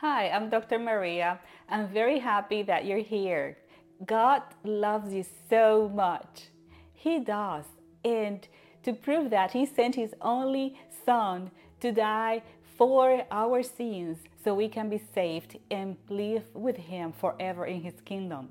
Hi, I'm Dr. Maria. I'm very happy that you're here. God loves you so much. He does. And to prove that, He sent His only Son to die for our sins so we can be saved and live with Him forever in His kingdom.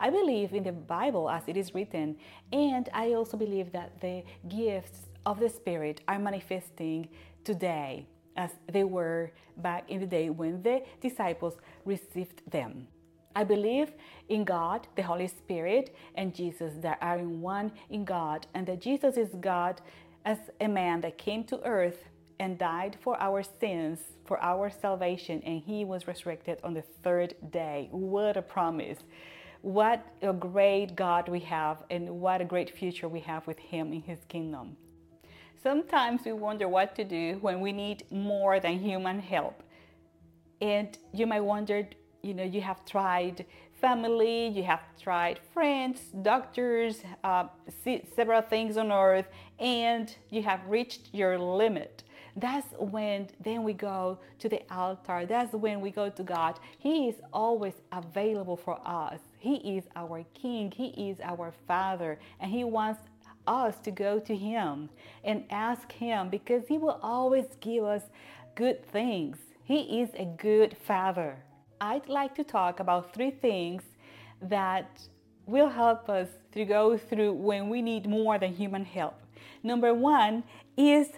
I believe in the Bible as it is written, and I also believe that the gifts of the Spirit are manifesting today as they were back in the day when the disciples received them. I believe in God, the Holy Spirit, and Jesus that are in one in God, and that Jesus is God as a man that came to earth and died for our sins, for our salvation, and he was resurrected on the third day. What a promise! What a great God we have, and what a great future we have with him in his kingdom. Sometimes we wonder what to do when we need more than human help. And you might wonder, you know, you have tried family, you have tried friends, doctors, uh, several things on earth, and you have reached your limit. That's when then we go to the altar. That's when we go to God. He is always available for us. He is our King. He is our Father, and He wants us to go to Him and ask Him because He will always give us good things. He is a good Father. I'd like to talk about three things that will help us to go through when we need more than human help. Number one is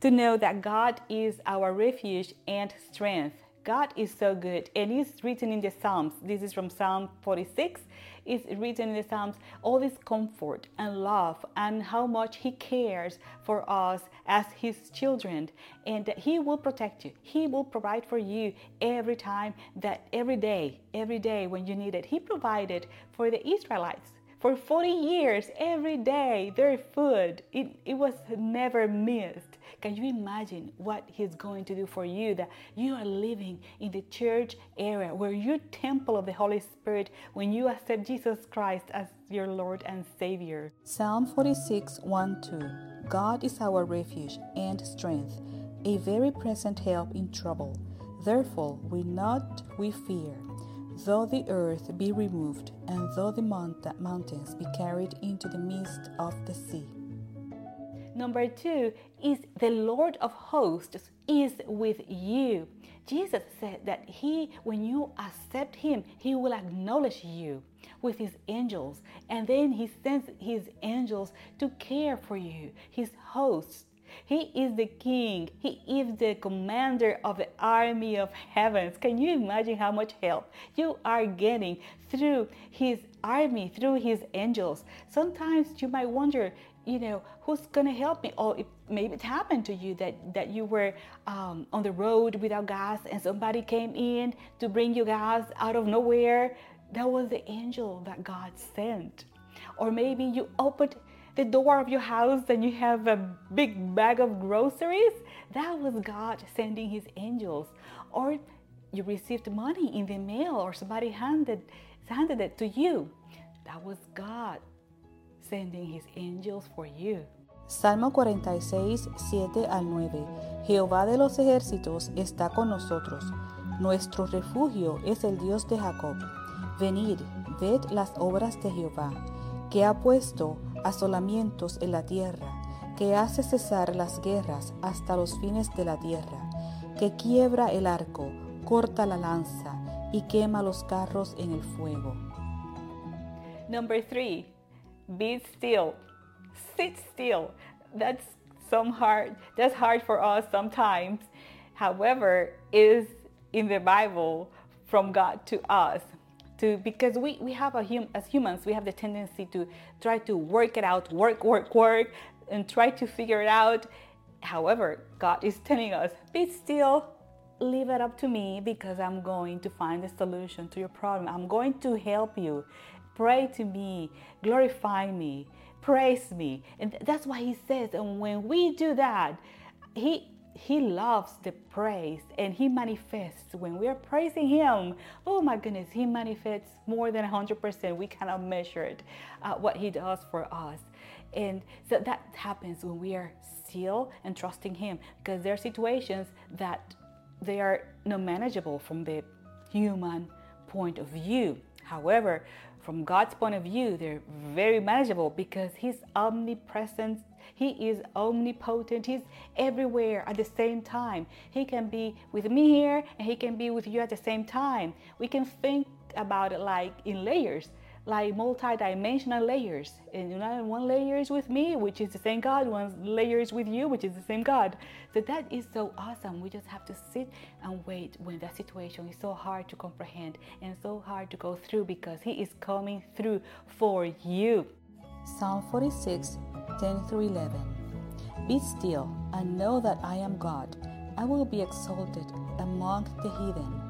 to know that God is our refuge and strength. God is so good. And it's written in the Psalms. This is from Psalm 46. It's written in the Psalms all this comfort and love and how much He cares for us as His children. And He will protect you. He will provide for you every time that every day, every day when you need it. He provided for the Israelites for 40 years, every day, their food, it, it was never missed. Can you imagine what He's going to do for you? That you are living in the church area where you're temple of the Holy Spirit when you accept Jesus Christ as your Lord and Savior. Psalm 46 1 2 God is our refuge and strength, a very present help in trouble. Therefore, we not we fear Though the earth be removed, and though the mount- mountains be carried into the midst of the sea. Number two is the Lord of hosts is with you. Jesus said that He, when you accept Him, He will acknowledge you with His angels. And then He sends His angels to care for you, His hosts. He is the king. He is the commander of the army of heavens. Can you imagine how much help you are getting through his army, through his angels? Sometimes you might wonder, you know, who's going to help me? Or it, maybe it happened to you that, that you were um, on the road without gas and somebody came in to bring you gas out of nowhere. That was the angel that God sent. Or maybe you opened the door of your house and you have a big bag of groceries, that was God sending his angels. Or you received money in the mail or somebody handed, handed it to you. That was God sending his angels for you. Salmo 46, 7 al 9. Jehová de los ejércitos está con nosotros. Nuestro refugio es el Dios de Jacob. Venid, ved las obras de Jehová, que ha puesto asolamientos en la tierra, que hace cesar las guerras hasta los fines de la tierra, que quiebra el arco, corta la lanza y quema los carros en el fuego. Number three, be still. Sit still. That's some hard. That's hard for us sometimes. However, is in the Bible from God to us to because we, we have a hum, as humans we have the tendency to try to work it out work work work and try to figure it out. However god is telling us be still leave it up to me because i'm going to find a solution to your problem. I'm going to help you. Pray to me. Glorify me. Praise me. And that's why he says and when we do that he he loves the praise and he manifests. When we are praising him oh my goodness he manifests more than 100% we cannot measure it uh, what he does for us. And so that happens when we are still and trusting him because there are situations that they are not manageable from the human point of view. However, from God's point of view, they're very manageable because His omnipresent, He is omnipotent, He's everywhere at the same time. He can be with me here and He can be with you at the same time. We can think about it like in layers like multi-dimensional layers. And you know one layer is with me which is the same god one layer is with you which is the same god. So that is so awesome. We just have to sit and wait when that situation is so hard to comprehend and so hard to go through because he is coming through for you. Psalm 46 10 through 11 be still and know that i am god i will be exalted among the heathen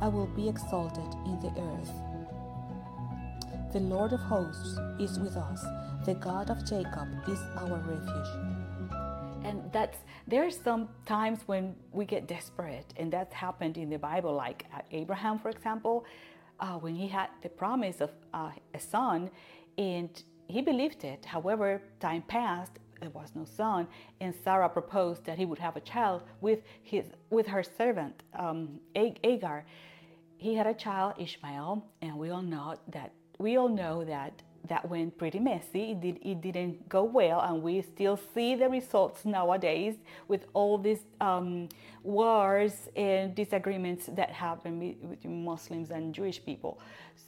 i will be exalted in the earth the Lord of hosts is with us. The God of Jacob is our refuge. And that's there are some times when we get desperate, and that's happened in the Bible, like Abraham, for example, uh, when he had the promise of uh, a son, and he believed it. However, time passed, there was no son, and Sarah proposed that he would have a child with his with her servant um, Agar. He had a child, Ishmael, and we all know that we all know that that went pretty messy. It, did, it didn't go well, and we still see the results nowadays with all these um, wars and disagreements that happen between Muslims and Jewish people.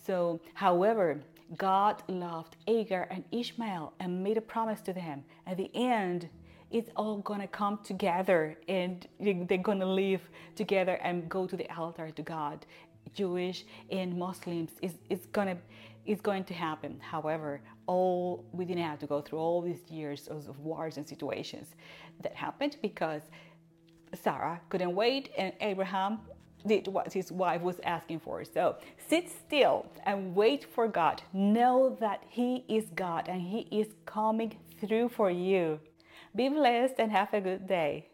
So, however, God loved Agar and Ishmael and made a promise to them. At the end, it's all gonna come together and they're gonna live together and go to the altar to God. Jewish and Muslims is it's gonna it's going to happen. However, all we didn't have to go through all these years of wars and situations that happened because Sarah couldn't wait and Abraham did what his wife was asking for. So sit still and wait for God. Know that He is God and He is coming through for you. Be blessed and have a good day.